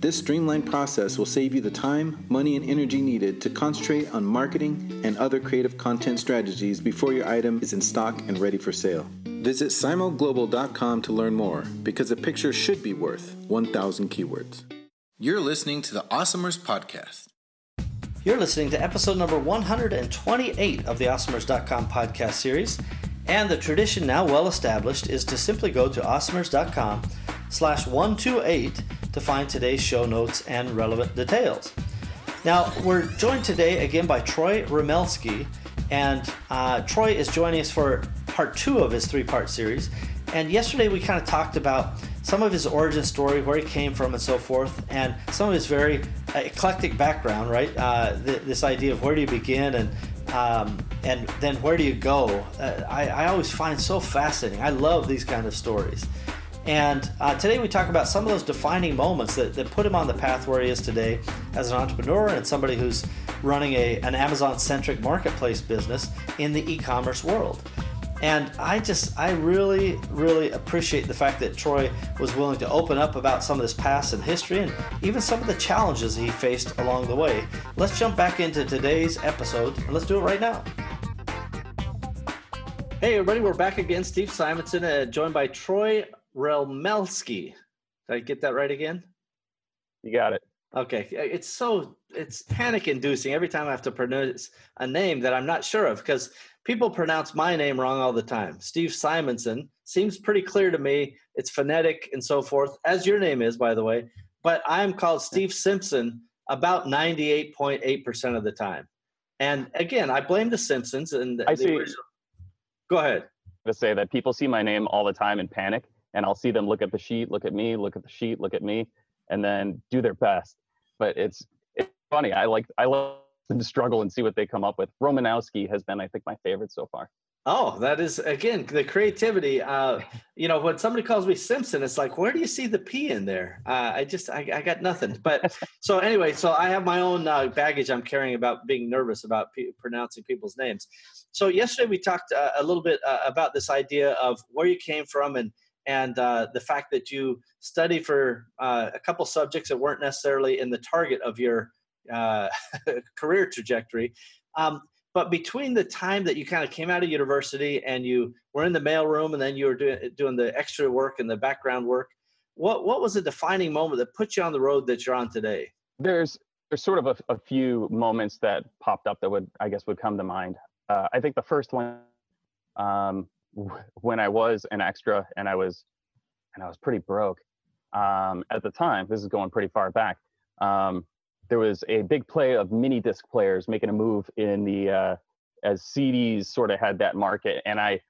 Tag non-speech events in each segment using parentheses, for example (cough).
This streamlined process will save you the time, money, and energy needed to concentrate on marketing and other creative content strategies before your item is in stock and ready for sale. Visit simulglobal.com to learn more because a picture should be worth 1,000 keywords. You're listening to the Awesomers Podcast. You're listening to episode number 128 of the Awesomers.com podcast series, and the tradition now well established is to simply go to awesomers.com slash 128 to find today's show notes and relevant details. Now, we're joined today again by Troy Romelski, and uh, Troy is joining us for part two of his three part series. And yesterday we kind of talked about some of his origin story, where he came from, and so forth, and some of his very uh, eclectic background, right? Uh, th- this idea of where do you begin and um, and then where do you go? Uh, I, I always find so fascinating. I love these kind of stories. And uh, today we talk about some of those defining moments that, that put him on the path where he is today as an entrepreneur and somebody who's running a, an Amazon centric marketplace business in the e commerce world. And I just, I really, really appreciate the fact that Troy was willing to open up about some of this past and history and even some of the challenges he faced along the way. Let's jump back into today's episode and let's do it right now. Hey, everybody, we're back again. Steve Simonson, uh, joined by Troy Romelski. Did I get that right again? You got it. Okay, it's so it's panic inducing every time I have to pronounce a name that I'm not sure of because people pronounce my name wrong all the time. Steve Simonson seems pretty clear to me. It's phonetic and so forth, as your name is, by the way. But I'm called Steve Simpson about 98.8% of the time. And again, I blame the Simpsons and I see. Original. Go ahead. To say that people see my name all the time and panic, and I'll see them look at the sheet, look at me, look at the sheet, look at me, and then do their best. But it's it's funny. I like I love them to struggle and see what they come up with. Romanowski has been, I think, my favorite so far. Oh, that is again the creativity. Uh, you know, when somebody calls me Simpson, it's like, where do you see the P in there? Uh, I just, I, I, got nothing. But (laughs) so anyway, so I have my own uh, baggage I'm carrying about being nervous about p- pronouncing people's names. So yesterday we talked uh, a little bit uh, about this idea of where you came from and and uh, the fact that you studied for a couple subjects that weren't necessarily in the target of your (laughs) career trajectory. Um, but between the time that you kind of came out of university and you were in the mailroom and then you were doing, doing the extra work and the background work, what, what was the defining moment that put you on the road that you're on today? There's, there's sort of a, a few moments that popped up that would, I guess, would come to mind. Uh, I think the first one, um, (laughs) when I was an extra and I was, and I was pretty broke um, at the time, this is going pretty far back. Um, there was a big play of mini disc players making a move in the uh, as CDs sort of had that market, and I,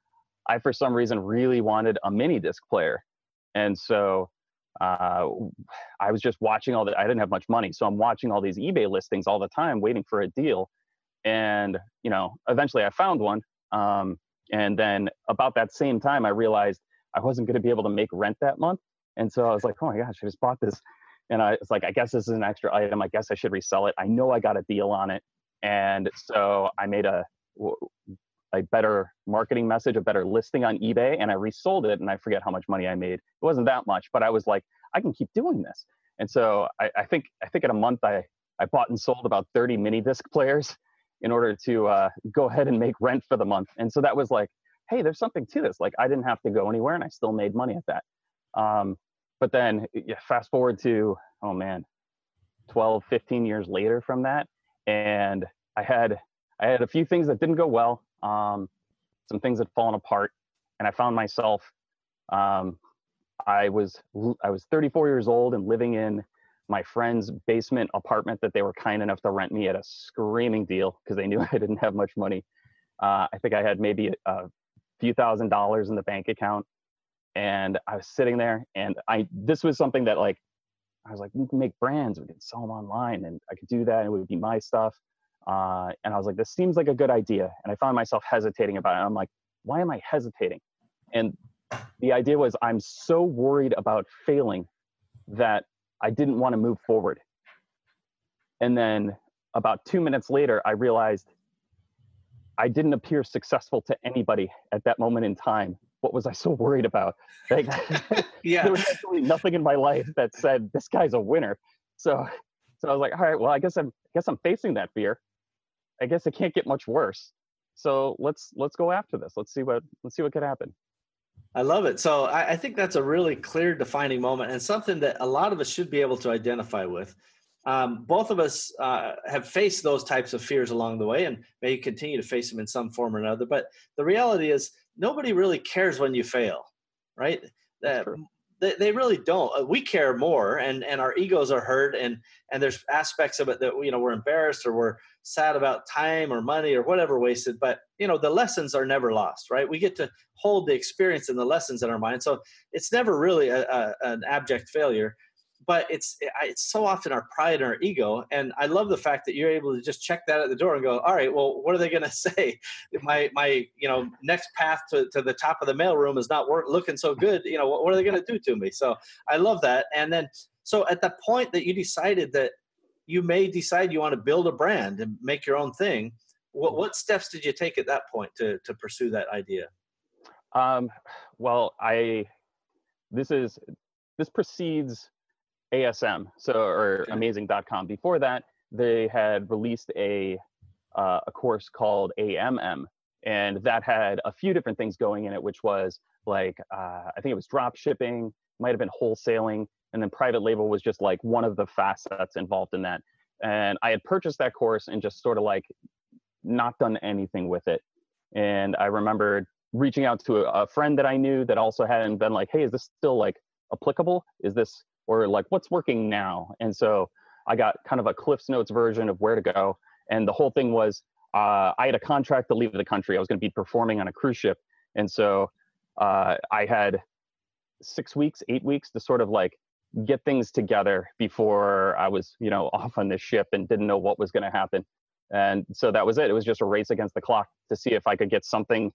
I for some reason really wanted a mini disc player, and so uh, I was just watching all the. I didn't have much money, so I'm watching all these eBay listings all the time, waiting for a deal, and you know, eventually I found one, um, and then about that same time I realized I wasn't going to be able to make rent that month, and so I was like, oh my gosh, I just bought this and I was like, I guess this is an extra item. I guess I should resell it. I know I got a deal on it, and so I made a a better marketing message, a better listing on eBay, and I resold it. And I forget how much money I made. It wasn't that much, but I was like, I can keep doing this. And so I, I think I think in a month I I bought and sold about 30 mini disc players in order to uh, go ahead and make rent for the month. And so that was like, hey, there's something to this. Like I didn't have to go anywhere, and I still made money at that. Um, but then yeah, fast forward to oh man 12 15 years later from that and i had i had a few things that didn't go well um, some things had fallen apart, and I found myself. Um, I was I was 34 years old and living in my friend's basement apartment that they were kind enough to rent me at a screaming deal because they (laughs) knew I didn't have much money. Uh, I think I had maybe a, few thousand dollars in the bank account, and I was sitting there, and I this was something that like I was like, we can make brands, we can sell them online, and I could do that, and it would be my stuff. Uh, and I was like, this seems like a good idea, and I found myself hesitating about it. I'm like, why am I hesitating? And the idea was, I'm so worried about failing that I didn't want to move forward. And then about two minutes later, I realized I didn't appear successful to anybody at that moment in time. What was I so worried about? Like, (laughs) yeah. there was actually nothing in my life that said this guy's a winner. So, so I was like, all right, well, I guess I'm, I guess I'm facing that fear. I guess it can't get much worse. So let's let's go after this. Let's see what let's see what could happen. I love it. So I, I, think that's a really clear defining moment and something that a lot of us should be able to identify with. Um, both of us uh, have faced those types of fears along the way and may continue to face them in some form or another. But the reality is, nobody really cares when you fail, right? Uh, they, they really don't. Uh, we care more, and and our egos are hurt, and and there's aspects of it that you know we're embarrassed or we're sad about time or money or whatever wasted. But you know the lessons are never lost, right? We get to hold the experience and the lessons in our mind, so it's never really a, a, an abject failure but it's it's so often our pride and our ego and i love the fact that you're able to just check that at the door and go all right well what are they going (laughs) to say? My my you know next path to, to the top of the mailroom is not work, looking so good you know what, what are they going to do to me? So i love that and then so at the point that you decided that you may decide you want to build a brand and make your own thing what, what steps did you take at that point to to pursue that idea? Um well i this is this precedes ASM, so or okay. amazing.com. Before that, they had released a uh, a course called AMM, and that had a few different things going in it, which was like uh, I think it was drop shipping, might have been wholesaling, and then private label was just like one of the facets involved in that. And I had purchased that course and just sort of like not done anything with it. And I remembered reaching out to a, a friend that I knew that also hadn't been like, hey, is this still like applicable? Is this or like what's working now? And so i got kind of a cliffs notes version of where to go. And the whole thing was uh, i had a contract to leave the country. I was going to be performing on a cruise ship. And so uh, i had six weeks eight weeks to sort of like get things together before i was you know (laughs) off on this ship and didn't know what was going to happen. And so that was it. It was just a race against the clock to see if i could get something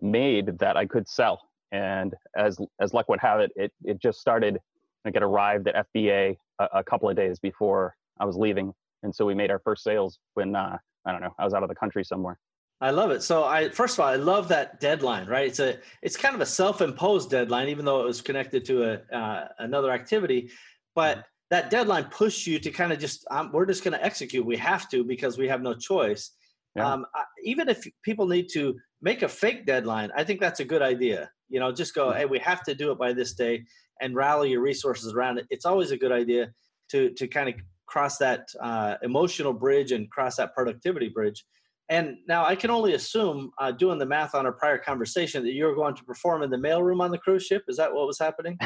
made that i could sell. And as as luck would have it it, it just started I get arrived at FBA a, a, couple of days before I was leaving, and so we made our first sales when uh, I don't know I was out of the country somewhere. I love it. So I first of all I love that deadline. Right, it's a it's kind of a self-imposed deadline, even though it was connected to a uh, another activity, but. Mm-hmm. That deadline pushed you to kind of just um, we're just going to execute. We have to because we have no choice. Yeah. Um, even if people need to make a fake deadline, I think that's a good idea. You know, just go, hey, we have to do it by this day and rally your resources around it, it's always a good idea to to kind of cross that uh, emotional bridge and cross that productivity bridge. And now I can only assume, uh, doing the math on our prior conversation, that you're going to perform in the mailroom on the cruise ship. Is that what was happening?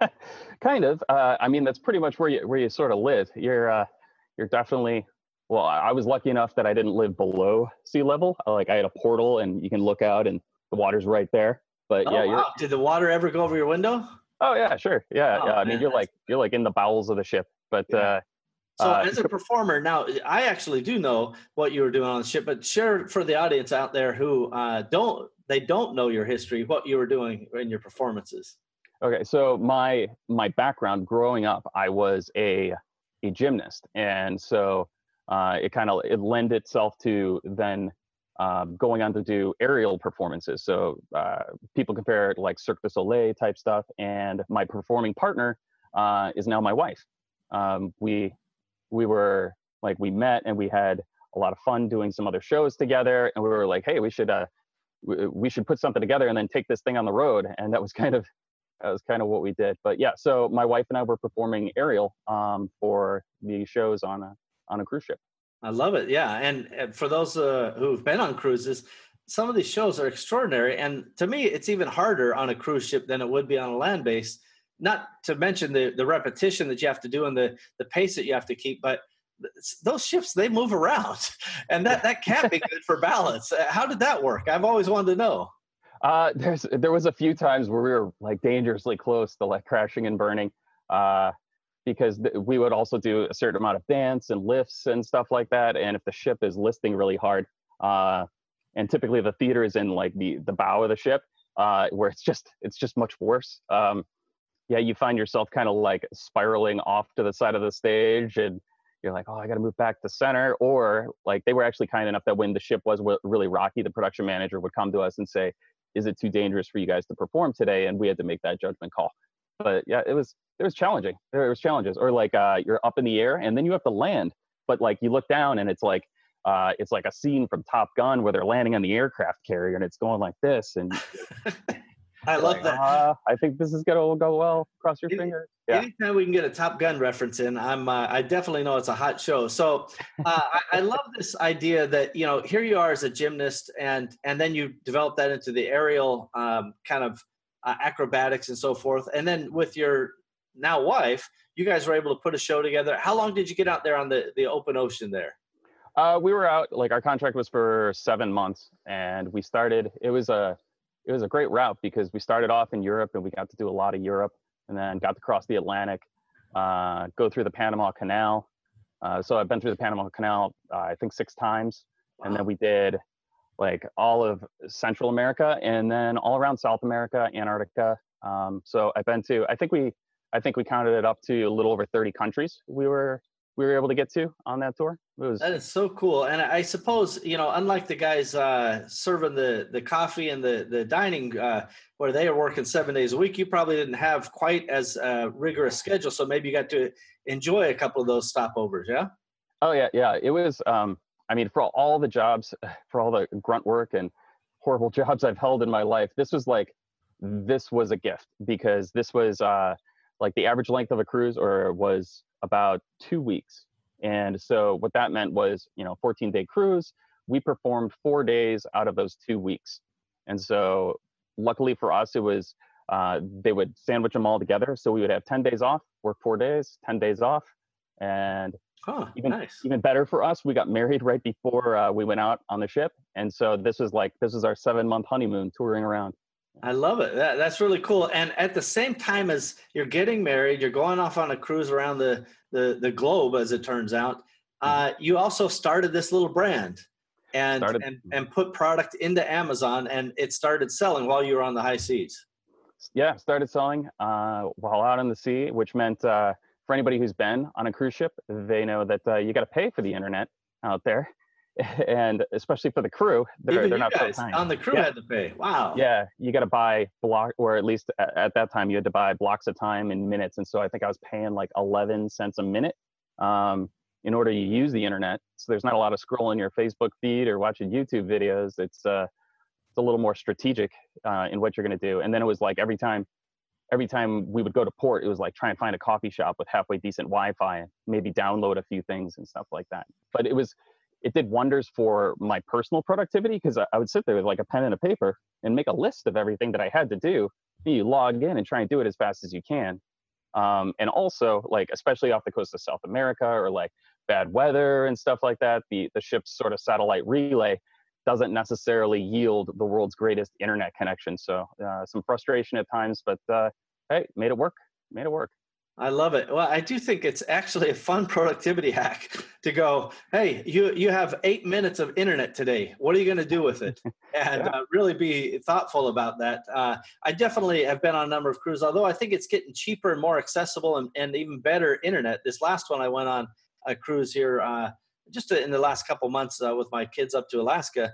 (laughs) kind of. Uh, I mean, that's pretty much where you where you sort of live. You're uh, you're definitely. Well, I was lucky enough that I didn't live below sea level. Like I had a portal, and you can look out, and the water's right there. But oh, yeah, wow. did the water ever go over your window? Oh yeah, sure. Yeah, oh, yeah. I mean, you're like you're like in the bowels of the ship, but. Yeah. Uh, so uh, as a performer, now I actually do know what you were doing on the ship, but share for the audience out there who uh, don't they don't know your history, what you were doing in your performances. Okay, so my my background growing up, I was a a gymnast, and so uh, it kind of it lend itself to then um, going on to do aerial performances. So uh, people compare it like Cirque du Soleil type stuff. And my performing partner uh, is now my wife. Um, we we were like we met and we had a lot of fun doing some other shows together. And we were like, hey, we should uh, we, we should put something together and then take this thing on the road. And that was kind of that was kind of what we did. But yeah, so my wife and I were performing aerial um, for the shows on a on a cruise ship. I love it. Yeah, and for those uh, who've been on cruises, some of these shows are extraordinary, and to me, it's even harder on a cruise ship than it would be on a land base. Not to mention the the repetition that you have to do and the the pace that you have to keep, but those ships they move around, (laughs) and that that can't be good for balance. Uh, how did that work? I've always wanted to know. Uh, there's there was a few times where we were like dangerously close to like crashing and burning, uh, because th- we would also do a certain amount of dance and lifts and stuff like that. And if the ship is listing really hard, uh, and typically the theater is in like the the bow of the ship, uh, where it's just it's just much worse. Um, yeah, you find yourself kind of like spiraling off to the side of the stage and you're like, oh, I got to move back to center. Or like they were actually kind enough that when the ship was really rocky, the production manager would come to us and say, is it too dangerous for you guys to perform today? And we had to make that judgment call. But yeah, it was it was challenging. There was challenges. Or like uh, you're up in the air and then you have to land, but like you look down and it's like uh, it's like a scene from Top Gun where they're landing on the aircraft carrier and it's going like this and (laughs) I love like, that. Uh, I think this is gonna go well. Cross your Any, fingers. Yeah. Anytime we can get a Top Gun reference in, I'm. Uh, I definitely know it's a hot show. So uh, I, I, love this idea that you know here you are as a gymnast, and and then you develop that into the aerial um, kind of uh, acrobatics and so forth, and then with your now wife, you guys were able to put a show together. How long did you get out there on the the open ocean there? Uh, we were out like our contract was for seven months, and we started. It was a it was a great route because we started off in Europe and we got to do a lot of Europe and then got to cross the Atlantic, uh, go through the Panama Canal. Uh, so I've been through the Panama Canal, uh, I think six times. Wow. And then we did like all of Central America and then all around South America, Antarctica. Um, so I've been to, I think we, I think we counted it up to a little over 30 countries we were we were able to get to on that tour. It was that is so cool. And I suppose you know, unlike the guys uh, serving the the coffee and the the dining uh, where they are working seven days a week, you probably didn't have quite as uh, rigorous schedule. So maybe you got to enjoy a couple of those stopovers. Yeah. Oh yeah, yeah. It was. Um, I mean, for all the jobs, (sighs) for all the grunt work and horrible (laughs) jobs I've held in my life, this was like this was a gift because this was uh, like the average length of a cruise or was about two weeks. And so what that meant was, you know, 14 day cruise, we performed four days out of those two weeks. And so luckily for us, it was, uh, they would sandwich them all together. So we would have 10 days off, work four days, 10 days off. And oh, even, nice. even better for us, we got married right before uh, we went out on the ship. And so this was like, this was our seven month honeymoon touring around. I love it. That, that's really cool. And at the same time as you're getting married, you're going off on a cruise around the the, the globe, as it turns out. Mm-hmm. Uh, you also started this little brand and, and mm-hmm. and put product into Amazon, and it started selling while you were on the high seas. Yeah, started selling uh, while out on the sea, which meant uh, for anybody who's been on a cruise ship, they know that uh, you got to pay for the internet out there. (laughs) and especially for the crew, they're, Even they're not guys so on the crew yeah. had to pay. Wow. Yeah, you got to buy block, or at least at, at, that time you had to buy blocks of time in minutes, and so I think I was paying like 11 cents a minute um, in order to use the internet. So there's not a lot of scrolling your Facebook feed or watching YouTube videos. It's uh, it's a little more strategic uh, in what you're going to do. And then it was like every time every time we would go to port, it was like try and find a coffee shop with halfway decent Wi-Fi and maybe download a few things and stuff like that. But it was it did wonders for my personal productivity because I, I would sit there with like a pen and a paper and make a list of everything that I had to do. You log in and try and do it as fast as you can. Um, and also, like especially off the coast of South America or like bad weather and stuff like that, the the ship's sort of satellite relay doesn't necessarily yield the world's greatest internet connection. So uh, some frustration at times, but uh, hey, made it work. Made it work. I love it. Well, I do think it's actually a fun (laughs) productivity hack to go, hey, you you have eight minutes of internet today. What are you going to do with it? (laughs) And yeah. uh, really be thoughtful about that. Uh, I definitely have been on a number of cruises, although I think it's getting cheaper and more accessible and, and even better internet. This last one I went on a cruise here uh, just in the last couple months uh, with my kids up to Alaska.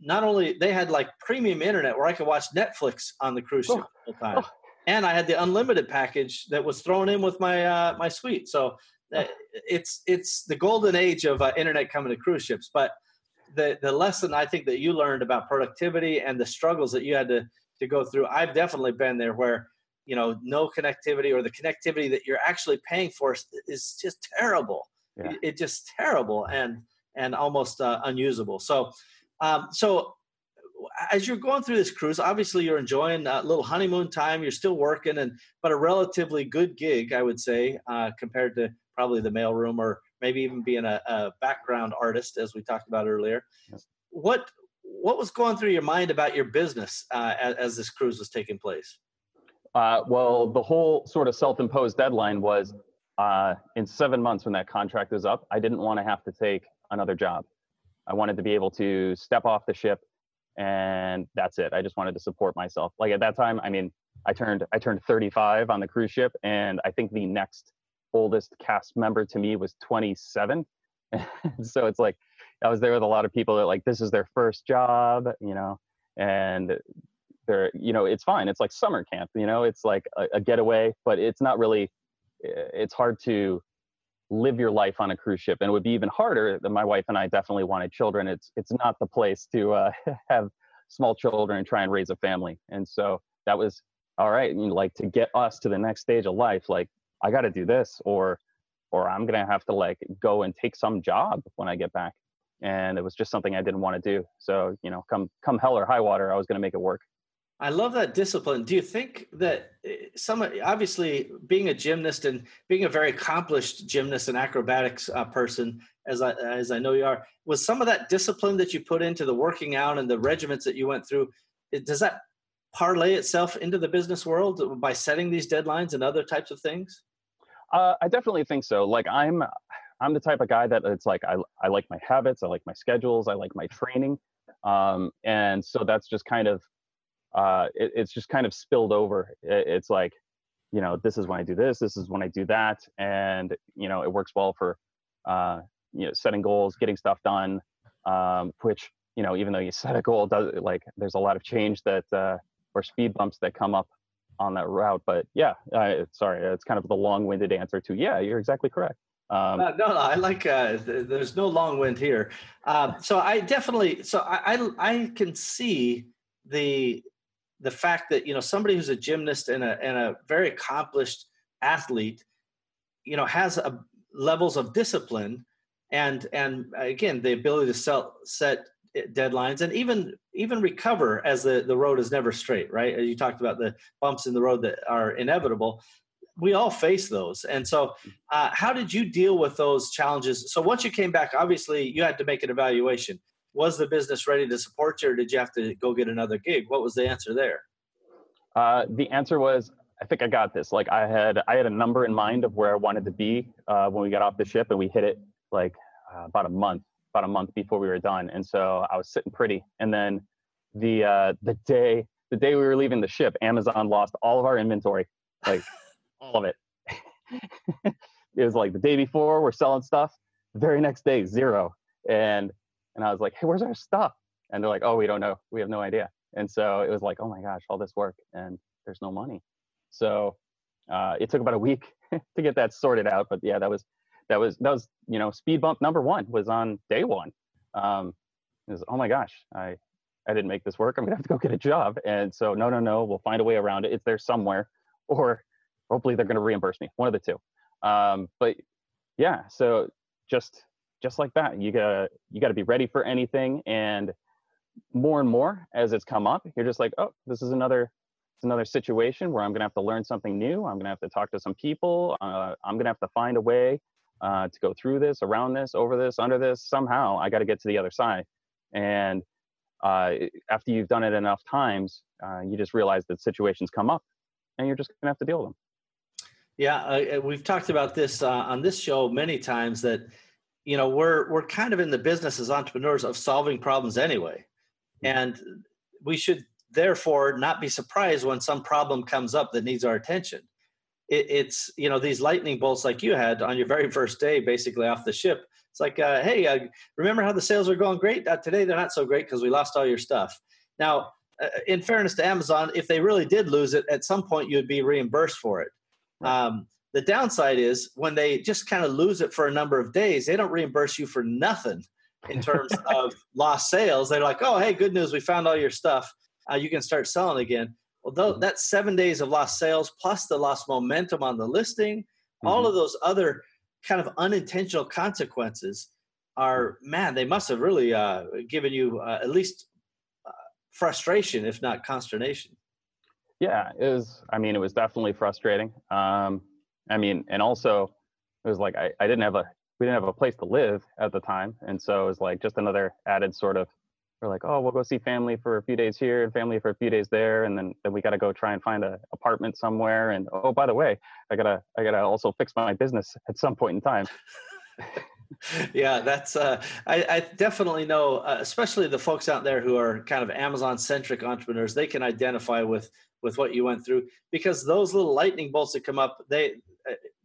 Not only they had like premium internet where I could watch Netflix on the cruise ship oh. the time. Oh and I had the unlimited package that was thrown in with my uh, my suite. So uh, it's it's the golden age of uh, internet coming to cruise ships. But the the lesson I think that you learned about productivity and the struggles that you had to to go through, I've definitely been there where you know no connectivity or the connectivity that you're actually paying for is just terrible. Yeah. It's just terrible and and almost uh, unusable. So um, so as you're going through this cruise, obviously you're enjoying a little honeymoon time. You're still working, and but a relatively good gig, I would say, uh, compared to probably the mailroom or maybe even being a, a background artist, as we talked about earlier. Yes. What what was going through your mind about your business uh, as, as, this cruise was taking place? Uh, well, the whole sort of self-imposed deadline was uh, in seven months when that contract is up. I didn't want to have to take another job. I wanted to be able to step off the ship, and that's it. I just wanted to support myself. Like at that time, I mean, I turned I turned 35 on the cruise ship, and I think the next oldest cast member to me was 27. (laughs) so it's like I was there with a lot of people that like this is their first job, you know, and they're you know it's fine. It's like summer camp, you know, it's like a, a getaway, but it's not really. Eh, it's hard to live your life on a cruise ship, and it would be even harder. That my wife and I definitely wanted children. It's it's not the place to uh, (laughs) have small children and try and raise a family, and so that was all right. Know, like to get us to the next stage of life, like I got to do this, or or I'm gonna have to like go and take some job when I get back. And it was just something I didn't want to do. So you know, come come hell or high water, I was gonna make it work. I love that discipline. Do you think that eh, some obviously being a gymnast and being a very accomplished gymnast and acrobatics uh, person, as I as I know you are, was some of that discipline that you put into the working out and the regiments that you went through? Does that parlay itself into the business world by setting these deadlines and other types of things? Uh, I definitely think so. Like I'm, I'm the type of guy that it's like I, I like my habits, I like my schedules, I like my training, um, and so that's just kind of, uh, it, it's just kind of spilled over. It, it's like, you know, this is when I do this, this is when I do that, and you know, it works well for, uh, you know, setting goals, getting stuff done, um, which you know, even though you (laughs) set a goal, does like there's a lot of change that uh, or speed bumps that come up on that route. But yeah, sorry, it's kind of the long-winded answer to yeah, you're exactly correct. Um, uh, no, no, I like. Uh, th- there's no long wind here. Um, so I definitely. So I, I, I can see the the fact that you know somebody who's a gymnast and a and a very accomplished athlete, you know, has a levels of discipline and and again the ability to sell, set deadlines and even even recover as the the road is never straight right? As you talked about the bumps in the road that are inevitable. We all face those. And so uh, how did you deal with those challenges? So once you came back obviously you had to make an evaluation was the business ready to support you or did you have to go get another gig? What was the answer there? Uh, the answer was i think i got this. Like i had i had a number in mind of where i wanted to be uh, when we got off the ship and we hit it like uh, about a month about a month before we were done, and so I was sitting pretty. And then the uh, the day the day we were leaving the ship, Amazon lost all of our inventory, like (laughs) all of it. (laughs) it was like the day before we're selling stuff, the very next day zero, and and I was like, hey, where's our stuff? And they're like, oh, we don't know, we have no idea. And so it was like, oh my gosh, all this work and there's no money. So uh, it took about a week (laughs) to get that sorted out, but yeah, that was that was that was you know speed bump number one was on day one um it was oh my gosh i i didn't make this work i'm gonna have to go get a job and so no no no we'll find a way around it it's there somewhere (laughs) or hopefully they're gonna reimburse me one of the two um but yeah so just just like that you gotta you gotta be ready for anything and more and more as it's come up you're just like oh this is another it's another situation where i'm gonna have to learn something new i'm gonna have to talk to some people uh, i'm gonna have to find a way uh, to go through this, around this, over this, under this. Somehow I got to get to the other side. And uh, after you've done it enough times, uh, you just realize that situations come up and you're just to have to deal with them. Yeah, uh, we've talked about this uh, on this show many times that you know we're we're kind of in the business as entrepreneurs of solving problems anyway, and we should therefore not be surprised when some problem comes up that needs our attention it, it's you know these lightning bolts like you had on your very first day, basically off the ship. It's like, uh, hey, uh, remember how the sales are going great? Uh, today they're not so great because we lost all your stuff. Now, uh, in fairness to Amazon, if they really did lose it, at some point you would be reimbursed for it. Um, the downside is when they just kind of lose it for a number of days, they don't reimburse you for nothing in terms (laughs) of lost sales. They're like, oh, hey, good news, we found all your stuff. Uh, you can start selling again. Well, that's seven days of lost sales plus the lost momentum on the listing. Mm-hmm. All of those other kind of unintentional consequences are man. They must have really uh, given you uh, at least uh, frustration, if not consternation. Yeah, it was. I mean, it was definitely frustrating. Um, I mean, and also it was like I, I didn't have a we didn't have a place to live at the time, and so it was like just another added sort of. We're like, oh, we'll go see family for a few days here and family for a few days there, and then then we got to go try and find an apartment somewhere. And oh, by the way, I gotta I gotta also fix my business at some point in time. (laughs) (laughs) yeah, that's uh, I, I, definitely know, uh, especially the folks out there who are kind of Amazon centric entrepreneurs. They can identify with with what you went through because those little lightning bolts that come up, they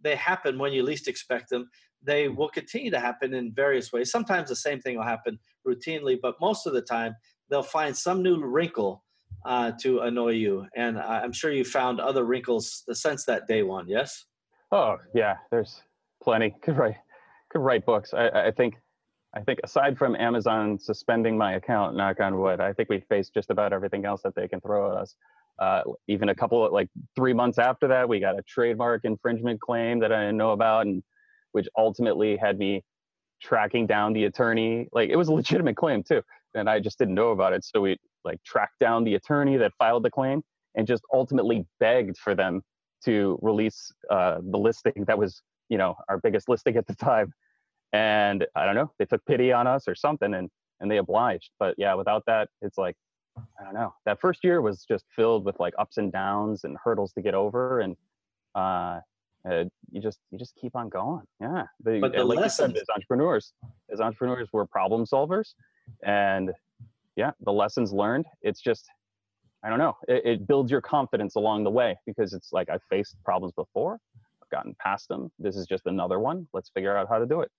they happen when you least expect them. They mm. will continue to happen in various ways. Sometimes the same thing will happen routinely, but most of the time they'll find some new wrinkle uh, to annoy you. And I'm sure you found other wrinkles since that day one. Yes. Oh yeah, there's plenty. (laughs) Could write could write books. I, I think I think aside from Amazon suspending my account, knock on wood, I think we faced just about everything else that they can throw at us. Uh, even a couple of like three months after that, we got a trademark infringement claim that I didn't know about, and which ultimately had me tracking down the attorney. Like it was a legitimate claim too, and I just didn't know about it. So we like tracked down the attorney that filed the claim and just ultimately begged for them to release uh, the listing that was, you know, our biggest listing at the time. And I don't know, they took pity on us or something, and and they obliged. But yeah, without that, it's like I don't know. That first year was just filled with like ups and downs and hurdles to get over, and uh, uh, you just you just keep on going. Yeah, the, but the like lessons... said, as entrepreneurs, as entrepreneurs, we're problem solvers, and yeah, the lessons learned. It's just I don't know. It, it builds your confidence along the way because it's like I've faced problems before, I've gotten past them. This is just another one. Let's figure out how to do it.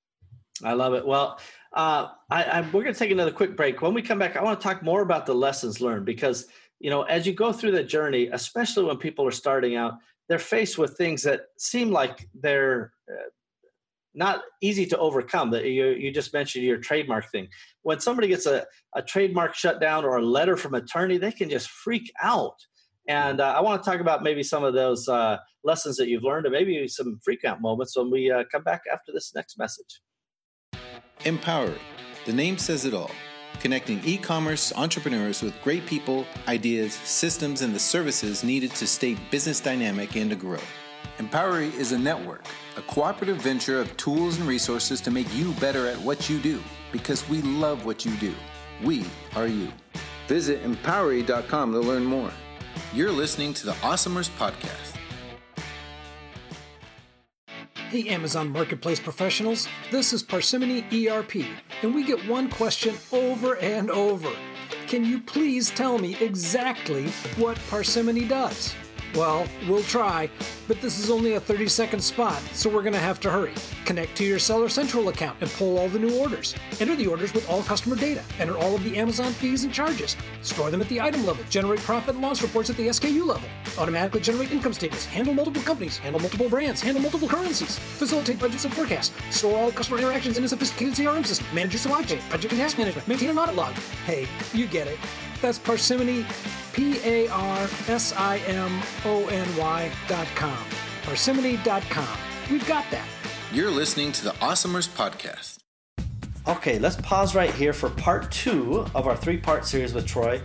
I love it. Well, uh, I, I, we're going to take another quick break. When we come back, I want to talk more about the lessons learned because you know, as you go through the journey, especially when people are starting out, they're faced with things that seem like they're uh, not easy to overcome. That you you just mentioned your trademark thing. When somebody gets a, a trademark shut down or a letter from attorney, they can just freak out. And uh, I want to talk about maybe some of those uh, lessons that you've learned, and maybe some freak out moments when we uh, come back after this next message. Empowery. The name says it all. Connecting e commerce entrepreneurs with great people, ideas, systems, and the services needed to stay business dynamic and to grow. Empowery is a network, a cooperative venture of tools and resources to make you better at what you do because we love what you do. We are you. Visit empowery.com to learn more. You're listening to the Awesomers Podcast. Hey, Amazon Marketplace professionals, this is Parsimony ERP, and we get one question over and over. Can you please tell me exactly what Parsimony does? Well, we'll try, but this is only a 30 second spot, so we're going to have to hurry. Connect to your Seller Central account and pull all the new orders. Enter the orders with all customer data. Enter all of the Amazon fees and charges. Store them at the item level. Generate profit and loss reports at the SKU level. Automatically generate income statements. Handle multiple companies. Handle multiple brands. Handle multiple currencies. Facilitate budgets and forecasts. Store all customer interactions in a sophisticated CRM system. Manage your supply chain. Project and task management. Maintain an audit log. Hey, you get it. That's Parsimony P A R S I M O N Y dot com. Parsimony dot com. We've got that. You're listening to the Awesomers Podcast. Okay, let's pause right here for part two of our three part series with Troy.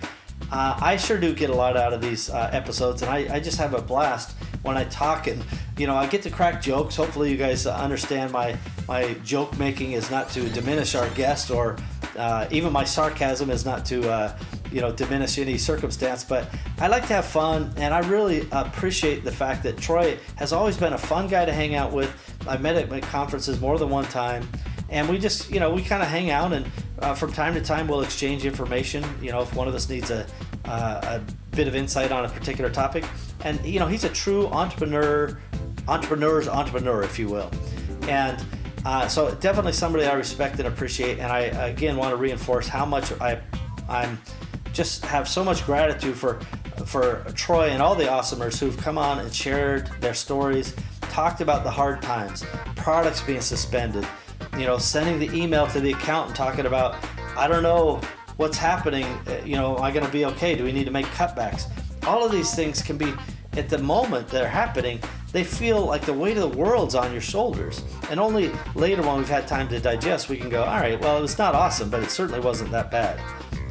Uh, I sure do get a lot out of these uh, episodes, and I, I, just have a blast when I talk. And you know, I get to crack jokes. Hopefully, you guys understand my my joke making is not to diminish our guest, or uh, even my sarcasm is not to uh, you know diminish any circumstance but i like to have fun and i really appreciate the fact that troy has always been a fun guy to hang out with. I met at conferences more than one time and we just you know we kind of hang out and uh, from time to time we'll exchange information you know if one of us needs a, uh, a bit of insight on a particular topic. And you know he's a true entrepreneur entrepreneur's entrepreneur if you will. And uh, so definitely somebody I respect and appreciate, and I again want to reinforce how much I I'm just have so much gratitude for for Troy and all the awesomers who've come on and shared their stories, talked about the hard times, products being suspended, you know, sending the email to the accountant talking about, I don't know what's happening, uh, you know, am I going to be okay? Do we need to make cutbacks? All of these things can be, at the moment they're happening, they feel like the weight of the world's on your shoulders. And only later, when we've had time to digest, we can go, all right, well, it was not awesome, but it certainly wasn't that bad.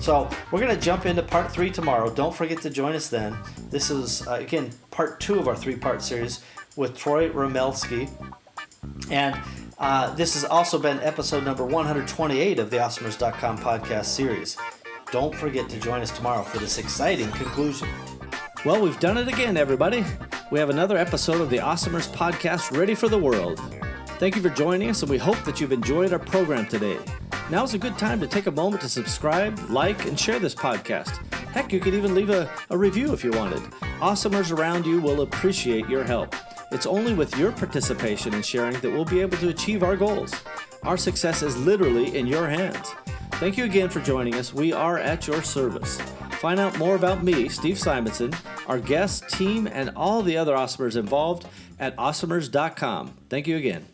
So we're going to jump into part three tomorrow. Don't forget to join us then. This is, uh, again, part two of our three part series with Troy Romelski. And uh, this has also been episode number 128 of the Awesomers.com podcast series. Don't forget to join us tomorrow for this exciting conclusion. Well, we've done it again, everybody. We have another episode of the Awesomers podcast ready for the world. Thank you for joining us, and we hope that you've enjoyed our program today. Now's a good time to take a moment to subscribe, like, and share this podcast. Heck, you could even leave a, a review if you wanted. Awesomers around you will appreciate your help. It's only with your participation and sharing that we'll be able to achieve our goals. Our success is literally in your hands. Thank you again for joining us. We are at your service. Find out more about me, Steve Simonson, our guest, team, and all the other Awesomers involved at awesomers.com. Thank you again.